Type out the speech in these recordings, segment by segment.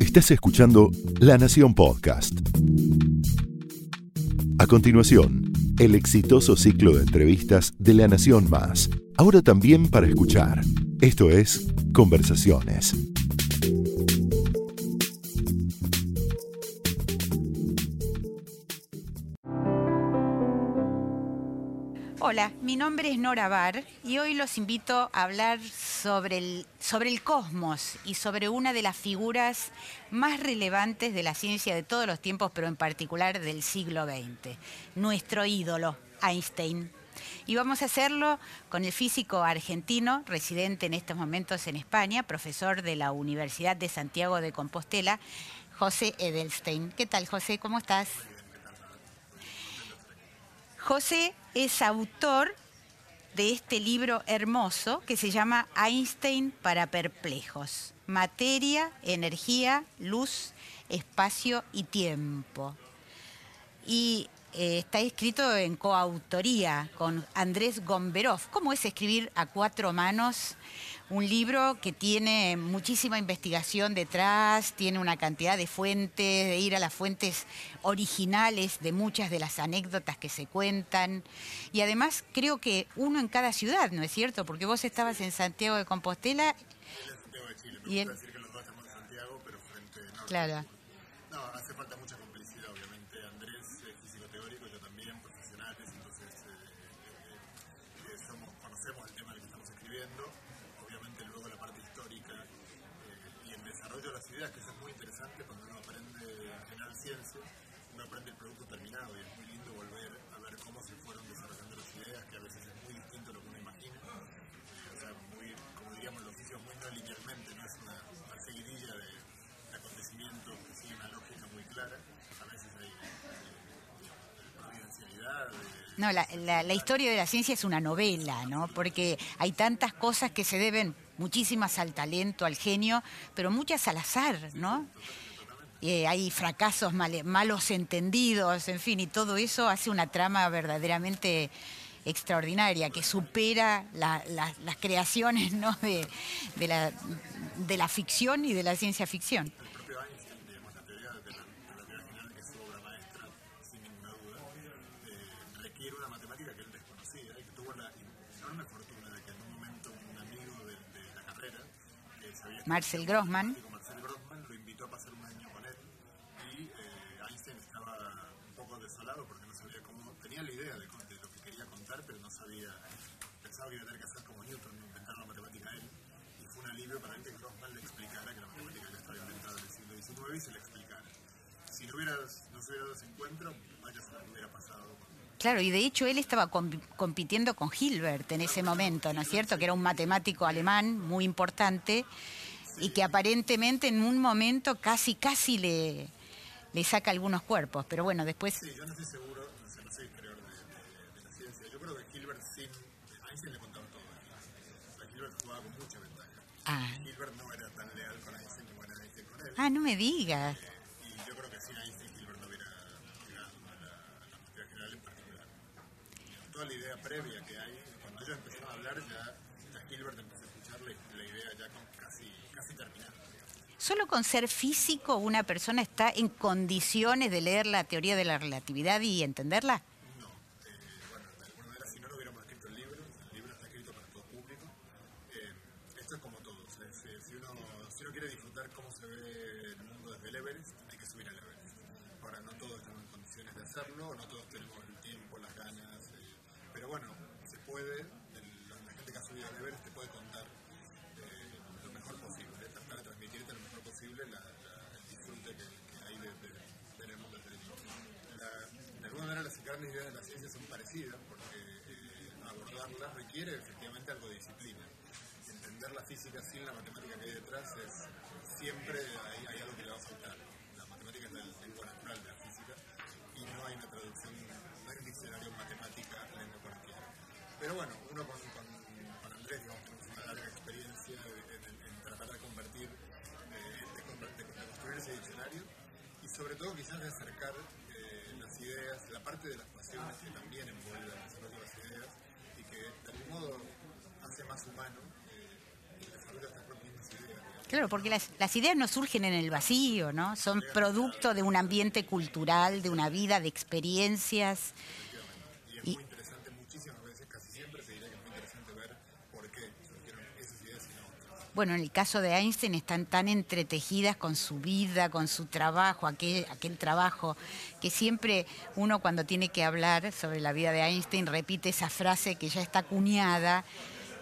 Estás escuchando La Nación Podcast. A continuación, el exitoso ciclo de entrevistas de La Nación Más, ahora también para escuchar. Esto es Conversaciones. Hola, mi nombre es Nora Bar y hoy los invito a hablar sobre el, sobre el cosmos y sobre una de las figuras más relevantes de la ciencia de todos los tiempos, pero en particular del siglo XX, nuestro ídolo, Einstein. Y vamos a hacerlo con el físico argentino, residente en estos momentos en España, profesor de la Universidad de Santiago de Compostela, José Edelstein. ¿Qué tal, José? ¿Cómo estás? José es autor de este libro hermoso que se llama Einstein para perplejos. Materia, energía, luz, espacio y tiempo. Y eh, está escrito en coautoría con Andrés Gomberov. ¿Cómo es escribir a cuatro manos un libro que tiene muchísima investigación detrás, tiene una cantidad de fuentes, de ir a las fuentes originales de muchas de las anécdotas que se cuentan. Y además creo que uno en cada ciudad, ¿no es cierto? Porque vos estabas en Santiago de Compostela. Y él... decir que los dos estamos en Santiago, pero frente a Claro. No, hace falta mucha complicidad, obviamente. Andrés es físico teórico, yo también, profesionales, entonces eh, eh, somos, conocemos el tema del que Obviamente luego la parte histórica eh, y el desarrollo de las ideas, que eso es muy interesante cuando uno aprende en general ciencia, uno aprende el producto terminado y es muy lindo volver a ver cómo se fueron desarrollando las ideas, que a veces No, la, historia de la ciencia es una novela, ¿no? Porque hay tantas cosas que se deben, muchísimas al talento, al genio, pero muchas al azar, ¿no? Eh, hay fracasos malos entendidos, en fin, y todo eso hace una trama verdaderamente extraordinaria que supera la- la- las creaciones de la ficción y de la ciencia ficción. Una matemática que él desconocía y que tuvo la enorme fortuna de que en un momento un amigo de, de la carrera, que se había Marcel Grossman. Marcel Grossman, lo invitó a pasar un año con él y eh, Einstein estaba un poco desolado porque no sabía cómo, tenía la idea de, de lo que quería contar, pero no sabía, pensaba que iba a tener que hacer como Newton, inventar la matemática a él, y fue un alivio para él que Grossman le explicara que la matemática ya estaba inventada en el siglo XIX y se le explicara. Si no, hubieras, no se hubiera dado ese encuentro, vaya a qué hubiera pasado. Claro, y de hecho él estaba com- compitiendo con Hilbert en ese momento, ¿no es cierto? Que era un matemático alemán muy importante y que aparentemente en un momento casi, casi le, le saca algunos cuerpos. Pero bueno, después... Sí, yo no estoy seguro, no sé, no soy historiador de, de- de la ciencia. Yo creo que Hilbert sin. Einstein le contaba todo a Hilbert. Jugaba con mucha ventaja. Ah, Hilbert no era tan leal con Einstein como era Einstein con él. ah, no me digas. Y yo creo que sin Einstein Hilbert no hubiera llegado a la, a la materia general en particular. Toda la idea previa que hay, cuando ellos empezaron a hablar, ya, ya Hilbert empezó a escuchar la, la idea ya con casi, casi terminada. Solo con ser físico una persona está en condiciones de leer la teoría de la relatividad y entenderla. No, eh, bueno, de alguna manera si no, no hubiéramos escrito el libro, el libro está escrito para todo público. Eh, esto es como todo, o sea, si, si uno, si uno quiere disfrutar cómo se ve el mundo desde el Everest, hay que subir al Everest. Ahora, no todos estamos en condiciones de hacerlo, no todos tenemos el tiempo, las ganas, eh, pero bueno, se puede, el- la gente que ha subido al Everest te puede contar eh, lo mejor posible, tratar de transmitirte lo mejor posible la- la- el disfrute que, que hay de, de ver el mundo desde el la- de alguna manera las grandes son parecidas porque eh, abordarlas requiere efectivamente algo de disciplina. Entender la física sin la matemática que hay detrás es siempre hay, algo que le va a faltar. La matemática es la lengua natural de la física y no hay una traducción, no hay un diccionario matemática lengua cualquiera. Pero bueno, uno con, con, con Andrés digamos, tenemos una larga experiencia en, en- en tratar de convertir, eh, de, de- construir ese diccionario y sobre todo quizás de acercar las ideas, la parte de las pasiones que también envuelve de las ideas y que de algún modo hace más humano eh, el desarrollo de estas propias ideas. Claro, porque las, las ideas no surgen en el vacío, ¿no? Son producto de un ambiente cultural, de una vida, de experiencias. Y es muy interesante, muchísimas veces, casi siempre te diré que es muy interesante ver por qué surgieron esas ideas y no otras. Bueno, en el caso de Einstein están tan entretejidas con su vida, con su trabajo, aquel, aquel trabajo que siempre uno cuando tiene que hablar sobre la vida de Einstein repite esa frase que ya está acuñada,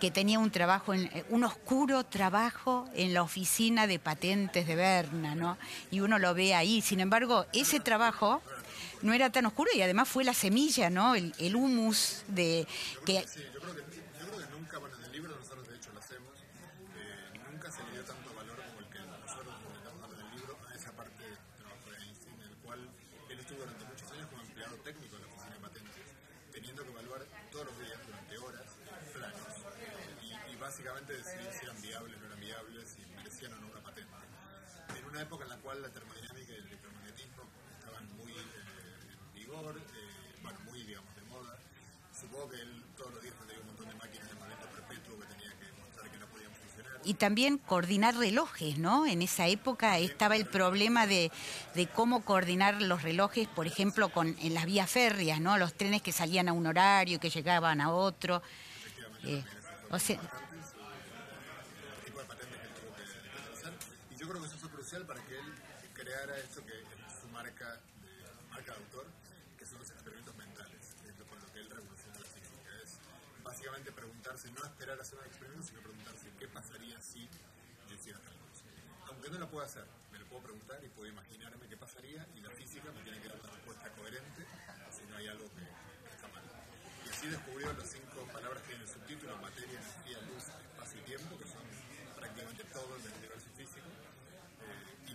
que tenía un trabajo, en, un oscuro trabajo en la oficina de patentes de Berna, ¿no? Y uno lo ve ahí. Sin embargo, ese trabajo no era tan oscuro y además fue la semilla, ¿no? El, el humus de que Sí, yo creo que, yo creo que nunca, bueno, en el libro nosotros de hecho lo hacemos, eh, nunca se le dio tanto valor como el que nosotros intentamos darle en el libro a esa parte del trabajo de Einstein, en el cual él estuvo durante muchos años como empleado técnico de la oficina de patentes, teniendo que evaluar todos los días, durante horas, planos, y, y básicamente decidir si eran viables, no eran viables, si merecían o no una patente. En una época en la cual la termodinámica y el electromagnetismo estaban muy eh, en vigor, eh, bueno, muy, digamos, de moda, supongo que él todos los días tenía un montón de máquinas de movimiento perpetuo que tenía que mostrar que no podían funcionar. y también coordinar relojes, ¿no? En esa época estaba el problema de, de cómo coordinar los relojes, por ejemplo, con en las vías férreas, ¿no? Los trenes que salían a un horario, que llegaban a otro. Eh, o sea, el tipo de patentes que él tuvo que, que hacer. Y yo para que él creara esto que es su marca de, marca de autor, que son los experimentos mentales, que es lo- con lo que él revolucionó la física. Es básicamente preguntarse, no esperar a hacer un experimento, sino preguntarse qué pasaría si yo hiciera tal cosa. Aunque no lo pueda hacer, me lo puedo preguntar y puedo imaginarme qué pasaría y la física me tiene que dar una respuesta coherente si no hay algo que, que está mal. Y así descubrió las cinco palabras que hay en el subtítulo, materia, energía, luz, espacio y tiempo, que son prácticamente todo el universo físico,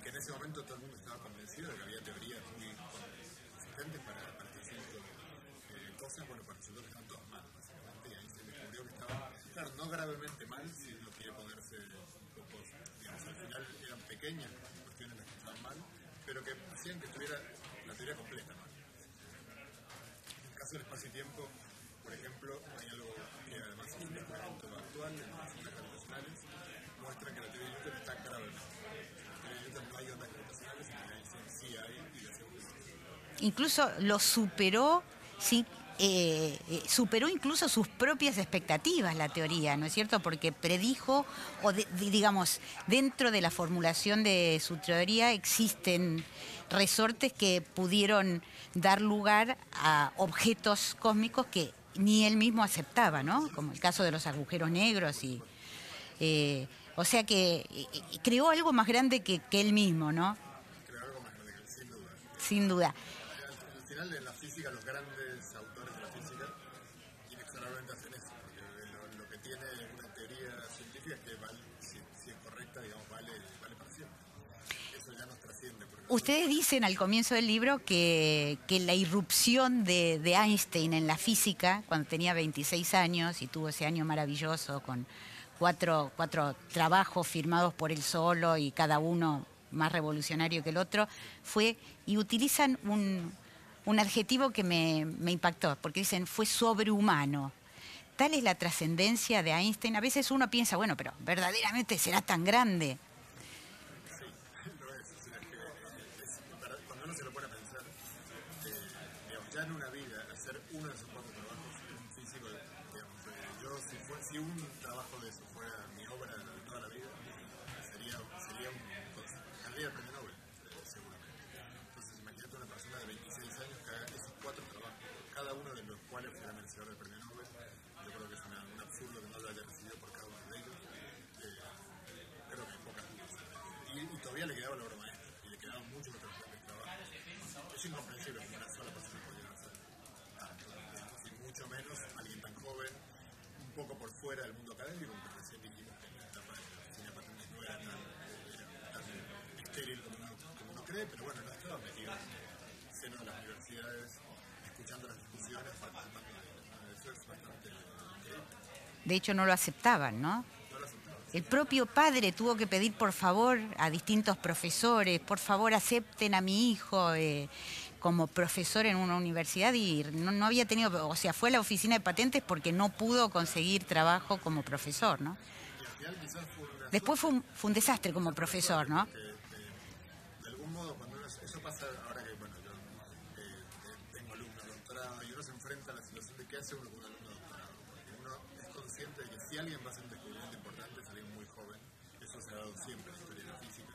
que en ese momento todo el mundo estaba convencido de que había teorías muy consistentes para, para cinco eh, cosas, bueno, para resultó que estaban todas mal, básicamente, y ahí se descubrió que estaban, claro, no gravemente mal, si uno quiere ponerse un poco, digamos, al final eran pequeñas cuestiones las que estaban mal, pero que hacían que estuviera la teoría completa mal. En el caso del espacio y tiempo, por ejemplo, hay algo que además es un actual en las ondas gravitacionales, muestra que la teoría de Newton está gravemente. En la teoría de Newton no hay ondas gravitacionales, en la Einstein sí hay, y la segunda incluso lo superó, sí, eh, eh, superó incluso sus propias expectativas la teoría, ¿no es cierto? Porque predijo, o de- digamos, dentro de la formulación de su teoría existen resortes que pudieron dar lugar a objetos cósmicos que ni él mismo aceptaba, ¿no? Como el caso de los agujeros negros y... eh, o sea que creó algo más grande que, que él mismo, ¿no? creo algo más grande que él, sin duda. Sin duda. En la física, los grandes autores de la física inexorablemente hacen eso, porque lo, que tiene una teoría científica es que vale, si, es correcta, digamos, vale, para siempre. Eso ya nos trasciende. Ustedes dicen al comienzo del libro que, que la irrupción de, de Einstein en la física, cuando tenía 26 años y tuvo ese año maravilloso con cuatro, cuatro trabajos firmados por él solo y cada uno más revolucionario que el otro, fue, y utilizan un, un adjetivo que me, impactó, porque dicen fue sobrehumano. Tal es la trascendencia de Einstein. A veces uno piensa, bueno, pero verdaderamente será tan grande. Es incomprensible que una sola persona pudiera hacer digamos, y mucho menos alguien tan joven, un poco por fuera del mundo académico, porque recién dijimos que la etapa de de patentes no era tan, tan estéril como uno, como uno cree, pero bueno, no estaba metido en el seno de las universidades, escuchando las discusiones, participando de. Eso es bastante increíble. De hecho, no lo aceptaban, ¿no? El propio padre tuvo que pedir por favor a distintos profesores, por favor acepten a mi hijo eh, como profesor en una universidad y no, no había tenido, o sea, fue a la oficina de patentes porque no pudo conseguir trabajo como profesor, ¿no? Después fue un, fue un desastre como profesor, ¿no? de algún modo cuando eso pasa ahora que bueno yo eh, tengo alumnos de doctorado y uno se enfrenta a la situación de qué hace uno con un alumno doctorado porque uno es consciente de que si alguien va a hacer un descubrimiento importante es alguien muy joven eso se ha dado siempre en la historia de la física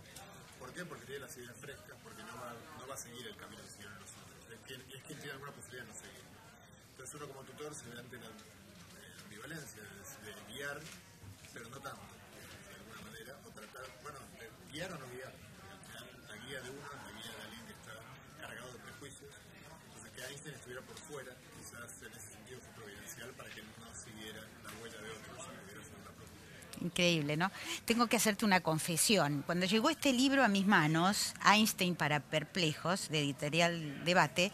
¿por qué? porque tiene las ideas frescas porque no va, no va a seguir el camino que siguieron los otros es quien, es quien tiene alguna posibilidad de no seguir entonces uno como tutor se ve ante la eh, ambivalencia de, guiar pero no tanto de alguna manera, o tratar, bueno, de guiar o no guiar. La guía de uno la guía de alguien que está cargado de prejuicios. Entonces que Einstein estuviera por fuera, quizás en ese sentido fue providencial para que no siguiera la huella de otros, sino que hubiera sido la propia. Increíble, ¿no? Tengo que hacerte una confesión. Cuando llegó este libro a mis manos, Einstein para perplejos, de editorial Debate,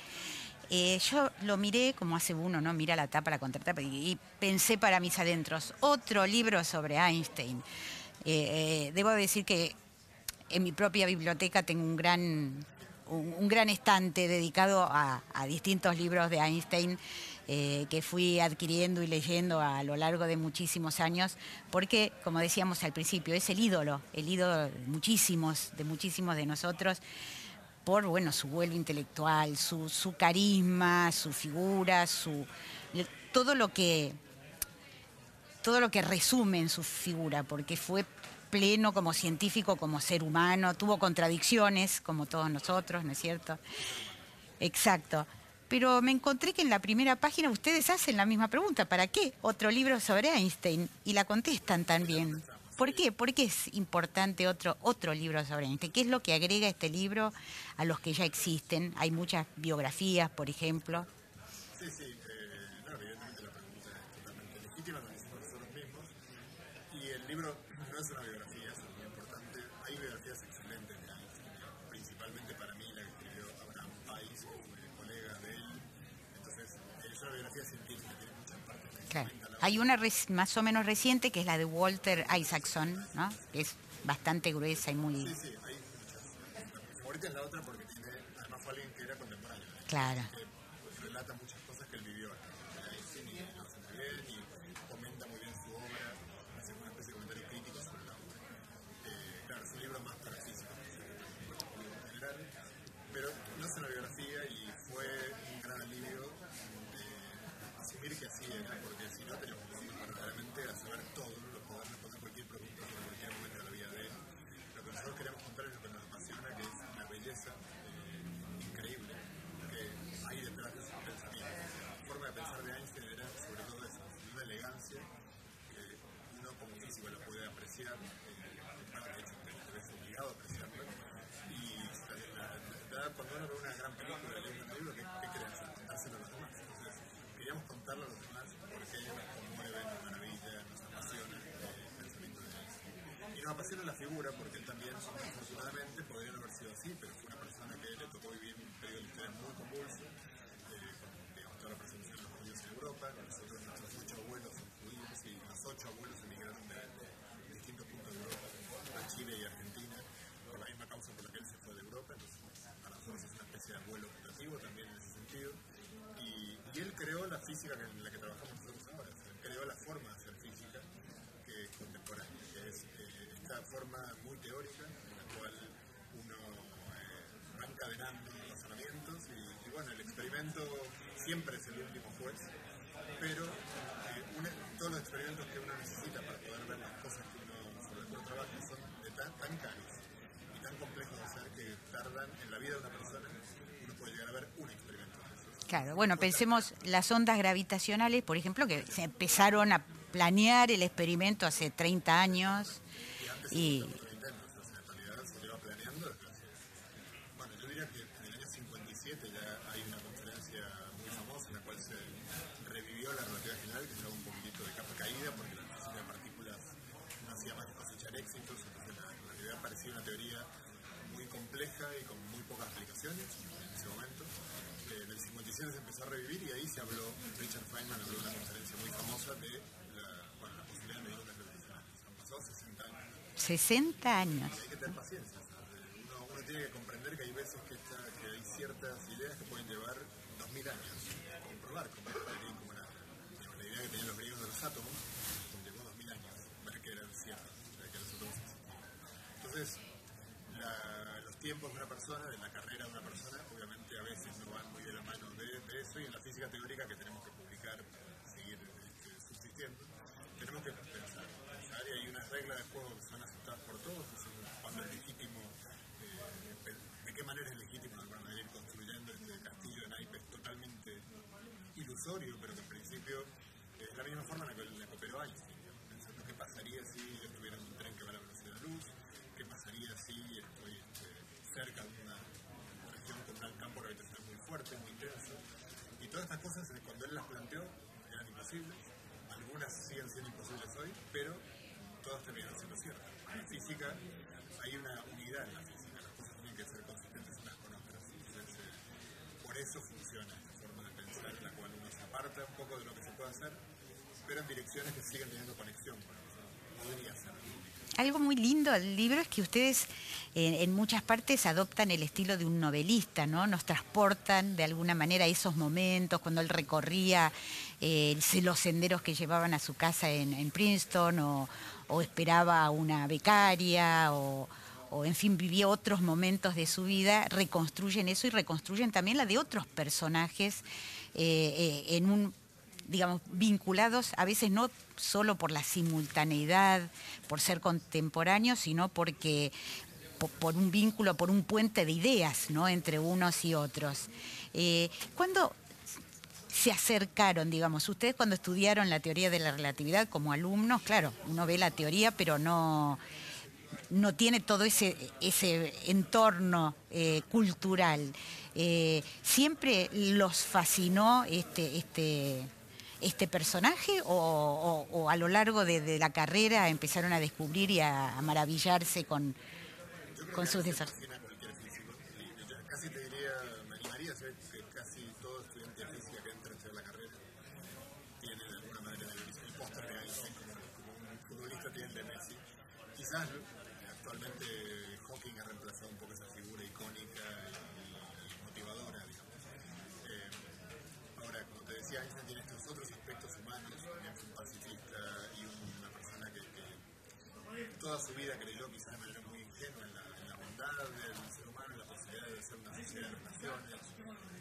eh, yo lo miré como hace uno, ¿no? Mira la tapa, la contratapa, y, pensé para mis adentros, otro libro sobre Einstein. Eh, eh, debo decir que en mi propia biblioteca tengo un gran, un, gran estante dedicado a distintos libros de Einstein eh, que fui adquiriendo y leyendo a lo largo de muchísimos años, porque, como decíamos al principio, es el ídolo, el ídolo de muchísimos, de muchísimos de nosotros por bueno su vuelo intelectual, su, su carisma, su figura, su todo lo que todo lo que resume en su figura, porque fue pleno como científico, como ser humano, tuvo contradicciones como todos nosotros, ¿no es cierto? Exacto. Pero me encontré que en la primera página ustedes hacen la misma pregunta, ¿para qué otro libro sobre Einstein? Y la contestan también. ¿Por qué? ¿Por qué es importante otro, otro libro sobre Einstein? ¿Qué es lo que agrega este libro a los que ya existen? Hay muchas biografías, por ejemplo. Sí, sí, eh, no, evidentemente la pregunta es totalmente legítima, la hicimos nosotros mismos. Y el libro no es una biografía, es muy importante. Hay biografías excelentes eh, biografía científica, tiene muchas partes Claro. Hay una res- más o menos reciente que es la de Walter Isaacson, ¿no? Que es bastante gruesa y muy Sí, sí, hay muchas. Mi favorita es la otra porque tiene, además fue alguien que era contemporáneo. ¿eh? clara. que relata muchas cosas que él vivió acá. de Einstein, y lo hace muy bien y comenta muy bien su obra, hace una especie de comentario crítico sobre la obra. Eh, claro, es un libro más para físicos, en general, pero no es una biografía y fue un gran alivio eh, asumir que así era, porque si no teníamos que irnos verdaderamente a saber todo, lo poder responder cualquier pregunta sobre cualquier momento de la vida de él. Lo que nosotros queremos contar es lo que nos apasiona, que es la belleza eh, increíble que hay detrás de su pensamiento. La forma de pensar de Einstein era sobre todo eso, una elegancia que uno como físico la puede apreciar, eh, bueno, de hecho te, te ves obligado a apreciarla. Y la- una gran película, lee un libro, ¿qué, qué querés hacer? Contárselo a los demás. Entonces, queríamos contarlo a los demás porque nos conmueve, nos maravilla, nos apasiona eh, el pensamiento de Einstein. Y nos apasiona la figura porque él también, afortunadamente, podría haber sido así, pero fue una persona que le tocó vivir un periodo de historia muy convulso, eh, con digamos, toda la persecución de los judíos en Europa. Nosotros, nuestros ocho abuelos son judíos y los ocho abuelos emigraron de, de distintos puntos de Europa, a Chile y Argentina, por la misma causa por la que él se fue de Europa. Entonces, para nosotros es una especie de abuelo putativo también en ese sentido. Y, y él creó la física en la que trabajamos nosotros ahora, él creó la forma de hacer física que es contemporánea, que es eh, esta forma muy teórica en la cual uno eh, va encadenando razonamientos y, y bueno, el experimento siempre es el último juez, pero eh, todos los experimentos que uno necesita para poder ver cosas que uno sobre las que uno trabaja son de tan, tan caros y tan complejos de hacer que tardan en la vida de una persona, uno puede llegar a ver un experimento de esos. Claro, bueno, pensemos las ondas gravitacionales, por ejemplo, que se empezaron a planear el experimento hace 30 años y. Bueno, yo diría que en el año 57 ya hay una conferencia muy famosa en la cual se revivió la relatividad general, que estaba un poquitito de capa caída porque la física de partículas no hacía más que cosechar éxitos, entonces la relatividad parecía una teoría muy compleja y con muy pocas aplicaciones en ese momento. Eh, en el 57 se empezó a revivir y ahí se habló, Richard Feynman habló una conferencia muy famosa de la, bueno, la posibilidad de medir ondas gravitacionales. Han pasado 60 años. 60 años. Hay que tener paciencia. Uno, uno tiene que comprender que hay veces que, está, que hay ciertas ideas que pueden llevar 2000 años. Comprobar como, como la, la idea que tenían los griegos de los átomos, llevó 2000 años ver que eran Tierra, que nosotros Entonces, los tiempos de una persona, de la carrera de una persona, obviamente a veces no van muy de la mano y en la física teórica que tenemos que publicar, seguir este, subsistiendo, tenemos que pensar, hay unas reglas de juego que son aceptadas por todos, cuando es legítimo, eh, de qué manera es legítimo de alguna manera ir construyendo este castillo de naipes totalmente ilusorio, pero que en principio es la misma forma en la que, que operó Einstein, pensando qué pasaría si tuviera un tren que va a la velocidad de la luz, qué pasaría si estoy este, cerca de una región con un campo gravitacional muy fuerte, muy intenso. Y todas estas cosas, cuando él las planteó, eran imposibles. Algunas siguen siendo imposibles hoy, pero todas terminaron siendo ciertas. En la física hay una unidad en la física, las cosas tienen que ser consistentes unas con otras. Eh, por eso funciona esta forma de pensar en la cual uno se aparta un poco de lo que se puede hacer, pero en direcciones que siguen teniendo conexión con lo que podría ser algo muy lindo del libro es que ustedes eh, en muchas partes adoptan el estilo de un novelista, ¿no? Nos transportan de alguna manera esos momentos cuando él recorría eh, los senderos que llevaban a su casa en, Princeton o, esperaba a una becaria o, en fin, vivía otros momentos de su vida, reconstruyen eso y reconstruyen también la de otros personajes eh, en un digamos, vinculados a veces no solo por la simultaneidad, por ser contemporáneos, sino porque por, un vínculo, por un puente de ideas ¿no? entre unos y otros. Eh, ¿Cuándo se acercaron, digamos, ustedes cuando estudiaron la teoría de la relatividad como alumnos, claro, uno ve la teoría, pero no, no tiene todo ese, ese entorno eh, cultural. Eh, siempre los fascinó este, este, este personaje o, a lo largo de, la carrera empezaron a descubrir y a, maravillarse con, con sus desarrollos? Casi te diría, me animaría a decir que casi todo estudiante de física que entra a la carrera tiene de alguna manera el, póster de Einstein como, como, un futbolista tiene el de Messi. Quizás actualmente Hawking ha reemplazado un poco esa figura icónica y, motivadora, digamos. Eh, ahora, como te decía, Einstein tiene estos otros toda su vida creyó, quizás de manera muy ingenua, en la, en la bondad del ser humano, en la posibilidad de ser una naciones,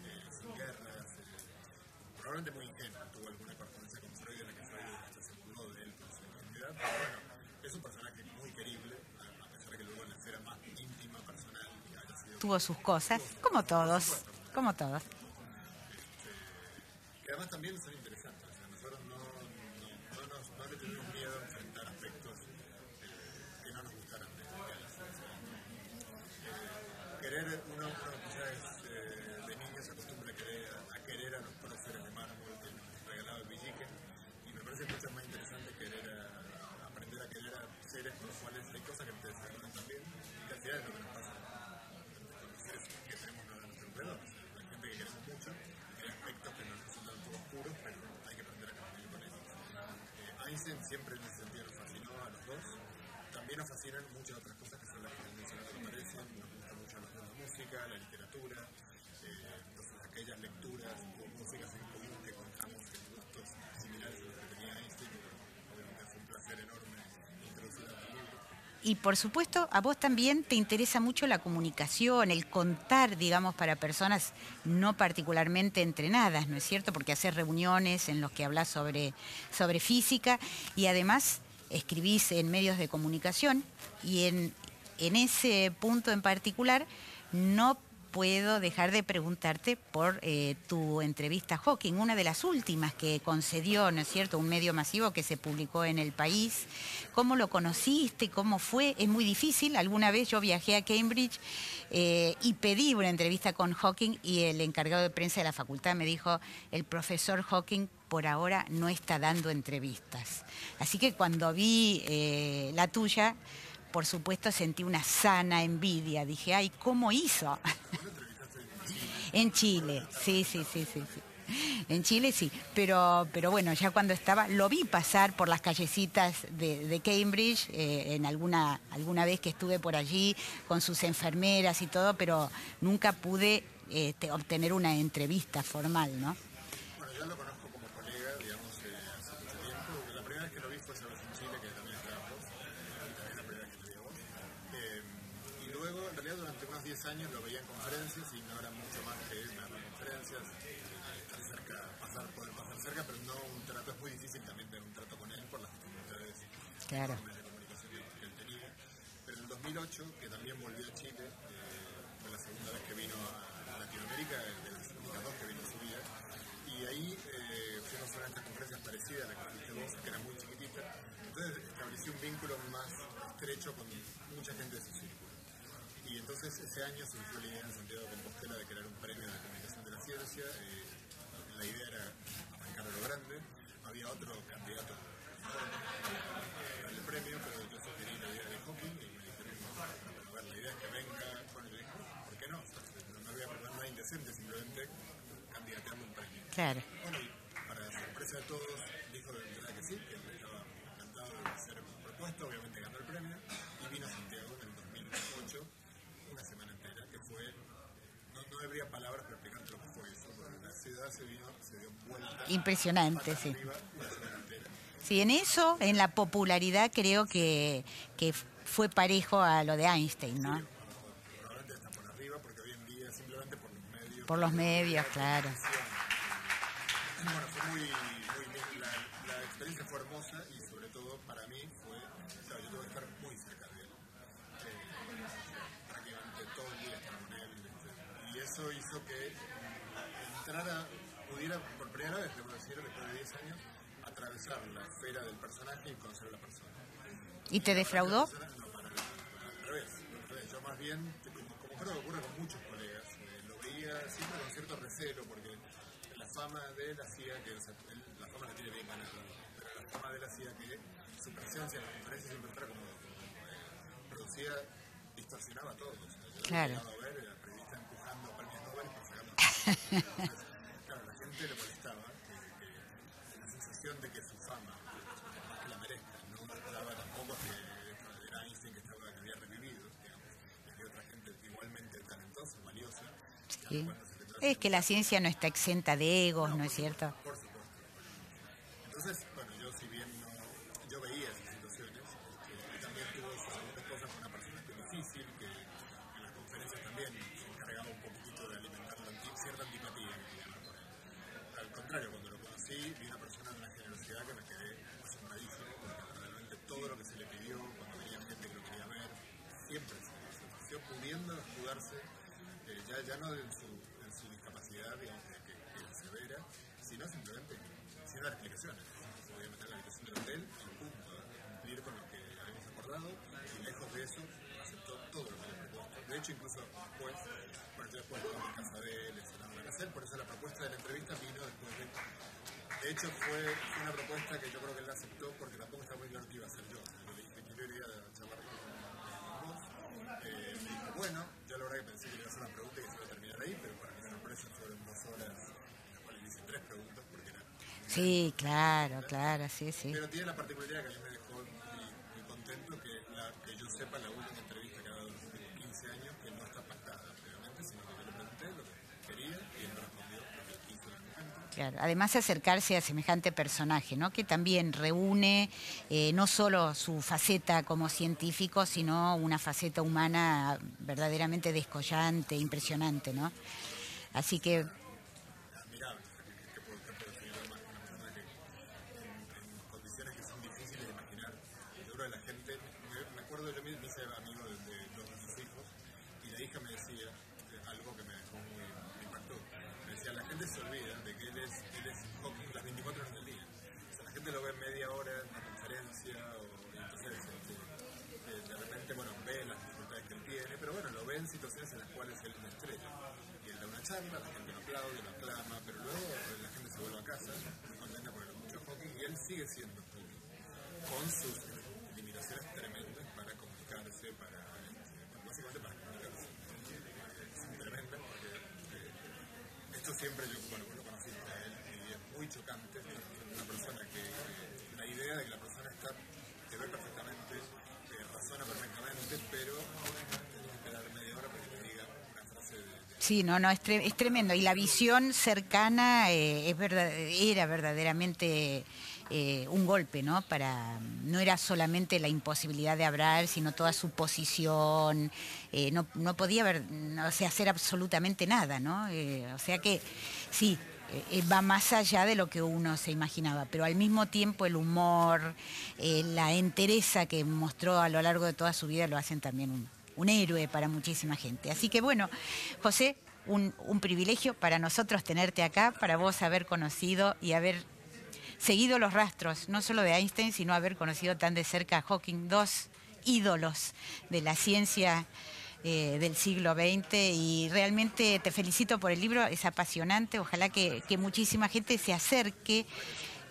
eh, sin guerras. Eh, probablemente muy ingenua, tuvo alguna correspondencia con Freud, en la que Freud se burló de él por su ingenuidad, pero bueno, es un personaje muy querible, a pesar de que luego en la esfera más íntima, personal, haya sido... Tuvo sus cosas, como todos, como todos. Este, que además también son interesantes, o sea, nosotros no, no, no, nos, no le tenemos miedo a enfrentar aspectos querer, uno, quizás eh, de niño se acostumbra a querer a, querer a los próceres de mármol que nos regalaba el Villique y me parece mucho más interesante querer a, aprender a querer a seres con los cuales hay cosas que te desarrollan también y al final es lo que nos pasa con los seres que tenemos a nuestro alrededor. la gente que queremos mucho, hay aspectos que nos resultan un poco oscuros, pero hay que aprender a convivir con ellos. Eh, Einstein siempre en ese sentido nos fascinó a los dos. También nos fascinan muchas otras cosas que son las que han que parecen, nos gusta mucho la música, la literatura, eh, entonces aquellas lecturas o músicas en común que encontramos en gustos similares a los que tenía Einstein, obviamente fue un placer enorme introducir al libro. Y por supuesto, a vos también te interesa mucho la comunicación, el contar, digamos, para personas no particularmente entrenadas, ¿no es cierto? Porque haces reuniones en los que hablas sobre, sobre física y además escribís en medios de comunicación y en, en ese punto en particular no puedo dejar de preguntarte por eh, tu entrevista a Hawking, una de las últimas que concedió, ¿no es cierto?, un medio masivo que se publicó en el país. ¿Cómo lo conociste? ¿Cómo fue? Es muy difícil. Alguna vez yo viajé a Cambridge eh, y pedí una entrevista con Hawking y el encargado de prensa de la facultad me dijo, el profesor Hawking por ahora no está dando entrevistas. Así que cuando vi eh, la tuya, por supuesto sentí una sana envidia. Dije, ay, ¿cómo hizo? en Chile, sí, sí, sí, sí. En Chile sí, pero, pero bueno, ya cuando estaba, lo vi pasar por las callecitas de, Cambridge, eh, en alguna, alguna vez que estuve por allí con sus enfermeras y todo, pero nunca pude este, obtener una entrevista formal, ¿no? Bueno, yo lo conozco como colega, digamos, eh, hace mucho tiempo. La primera vez que lo vi fue esa vez en Chile, que también estábamos. unos 10 años lo veía en conferencias y no era mucho más que dar conferencias, estar cerca, pasar, poder pasar cerca, pero no un trato, es muy difícil también tener un trato con él por las dificultades claro. de comunicación que él tenía. Pero en el 2008, que también volvió a Chile, eh, fue la segunda vez que vino a Latinoamérica, de las únicas dos que vino a su vida, y ahí eh, fuimos a estas conferencias parecidas a la que fuiste vos, que era muy chiquitita, entonces establecí un vínculo más estrecho con mucha gente de su círculo. Y entonces ese año surgió la idea en Santiago de Compostela de crear un premio de comunicación de la ciencia. Eh, la idea era arrancar a lo grande. Había otro candidato al premio, pero yo sugerí la idea de Hawking y me dijeron, no, bueno, la idea es que venga, bueno, ¿por qué no? No me voy a perder nada indecente, simplemente candidateando un premio. Claro. Habría palabras para explicarte lo que fue eso, porque la ciudad se vino, se dio vuelta. Impresionante, sí. arriba. Sí, en eso, en la popularidad, creo que, que fue parejo a lo de Einstein, ¿no? Probablemente está por arriba, porque hoy en día simplemente por los medios. Por los medios, claro. Bueno, fue muy, muy bien. La, la experiencia fue hermosa y sobre todo para mí fue, claro, yo tuve que estar muy cerca de él. Eh, prácticamente todo el día estar con él. este, y eso hizo que entrara, pudiera por primera vez, debo decir, después de 10 años, atravesar la esfera del personaje y conocer a la persona. ¿Y te defraudó? No, para nada. Al revés, al revés. Yo más bien, como, como creo que ocurre con muchos colegas, eh, lo veía siempre con cierto recelo porque la fama de él hacía que, o sea, él, la fama la tiene bien ganada, pero la fama de él hacía que su presencia en las conferencias siempre como, como, eh, producía, distorsionaba todo. O sea, yo Claro. llegaba a ver empujando premios Nobel por sacar Entonces, claro, la gente le molestaba que, que la sensación de que su fama, más que la merezca, no daba tampoco que era Einstein que, estaba, que había revivido, digamos, y había otra gente igualmente talentosa, valiosa. Sí. Es que la ciencia no está exenta de egos, ¿no es cierto? por supuesto. Entonces, bueno, yo si bien no, yo veía esas situaciones, este, y también tuve sus algunas cosas con una persona que es difícil, que en las conferencias también se encargaba un poquitito de alimentar la anti- cierta antipatía que tenía por él. Al contrario, cuando lo conocí, vi una persona de una generosidad que me quedé asombradísimo, porque realmente todo lo que se le pidió, cuando venía gente que lo quería ver, siempre se se ofreció pudiendo escudarse, eh, ya, ya no en su, en su discapacidad, digamos, que, que, que era severa, sino simplemente sin dar explicaciones. Se podía meter la habitación del hotel y punto, cumplir con lo que habíamos acordado, y lejos de eso, aceptó todo lo que le propuesto. De hecho, incluso después, bueno, yo después estuve en casa de él, en la él, por eso la propuesta de la entrevista vino después de de hecho, fue, una propuesta que yo creo que él aceptó porque tampoco estaba muy claro que iba a ser yo. Le dije, quiero ir a charlar con. Eh, me dijo, bueno, yo la verdad que pensé que le iba a hacer una pregunta y que se iba a terminar ahí, pero para mi sorpresa fueron dos horas, en las cuales le hice tres preguntas porque era... Sí, claro, claro, sí, sí. Pero tiene la particularidad que a mí me dejó muy, contento que, la, que yo sepa la última entrevista que ha dado los últimos 15 años que no está pactada previamente, sino que yo le pregunté lo que quería y él me respondió lo que quiso. Claro. Además acercarse a semejante personaje, ¿no? Que también reúne eh, no solo su faceta como científico, sino una faceta humana verdaderamente descollante, impresionante, ¿no? Así que admirable. O sea, que, que, puedo, que puedo decir yo más que una persona que en, en condiciones que son difíciles de imaginar. Yo creo que la gente, me, me acuerdo yo mismo, me hice amigo de, de dos de sus hijos y la hija me decía eh, algo que me dejó muy, me impactó. Me decía, la gente se olvida de que él es, él es Hawking las 24 horas del día. O sea, la gente lo ve media hora en una conferencia o y entonces este, eh, de repente, bueno, ve las dificultades que él tiene, pero bueno, lo ve en situaciones en las cuales él es una estrella. Y él da una charla, la gente lo aplaude, lo aclama, pero luego eh, la gente se vuelve a casa muy contenta porque lo escuchó Hawking y él sigue siendo Hawking, con sus limitaciones tremendas para comunicarse, para, este, para- básicamente para comunicarse. Eh, son tremendas porque eh, esto siempre yo, bueno, lo conociste a él y es muy chocante, una persona que la idea de que la persona está, te ve perfectamente, eh, razona perfectamente, pero tenés que esperar media hora para que te diga una frase de, de Sí, no, no, es, tre- es tremendo. Y la visión cercana eh, es verdad, era verdaderamente eh, un golpe, ¿no? Para, no era solamente la imposibilidad de hablar, sino toda su posición, eh, no, podía haber, no, hacer absolutamente nada, ¿no? Eh, o sea que sí, va más allá de lo que uno se imaginaba, pero al mismo tiempo el humor, la entereza que mostró a lo largo de toda su vida lo hacen también un, un héroe para muchísima gente. Así que bueno, José, un, un, privilegio para nosotros tenerte acá, para vos haber conocido y haber seguido los rastros, no solo de Einstein, sino haber conocido tan de cerca a Hawking, dos ídolos de la ciencia eh, del siglo XX y realmente te felicito por el libro, es apasionante, ojalá que, muchísima gente se acerque.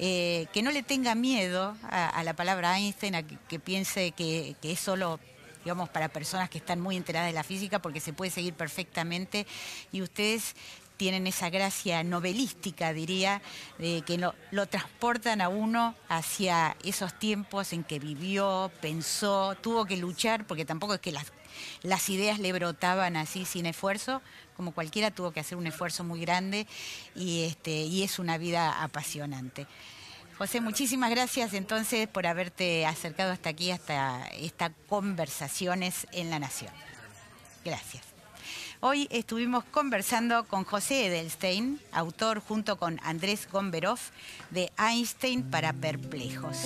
Eh, que no le tenga miedo a, la palabra Einstein, a que, piense que, que es solo digamos, para personas que están muy enteradas de la física, porque se puede seguir perfectamente. Y ustedes tienen esa gracia novelística, diría, de que lo, transportan a uno hacia esos tiempos en que vivió, pensó, tuvo que luchar, porque tampoco es que las, las ideas le brotaban así sin esfuerzo, como cualquiera tuvo que hacer un esfuerzo muy grande y, este, y es una vida apasionante. José, muchísimas gracias entonces por haberte acercado hasta aquí, hasta estas conversaciones en la Nación. Gracias. Hoy estuvimos conversando con José Edelstein, autor junto con Andrés Gomberov de Einstein para Perplejos.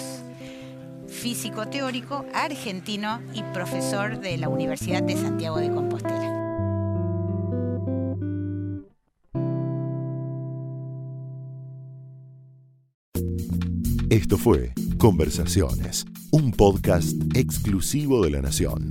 Físico teórico, argentino y profesor de la Universidad de Santiago de Compostela. Esto fue Conversaciones, un podcast exclusivo de la Nación.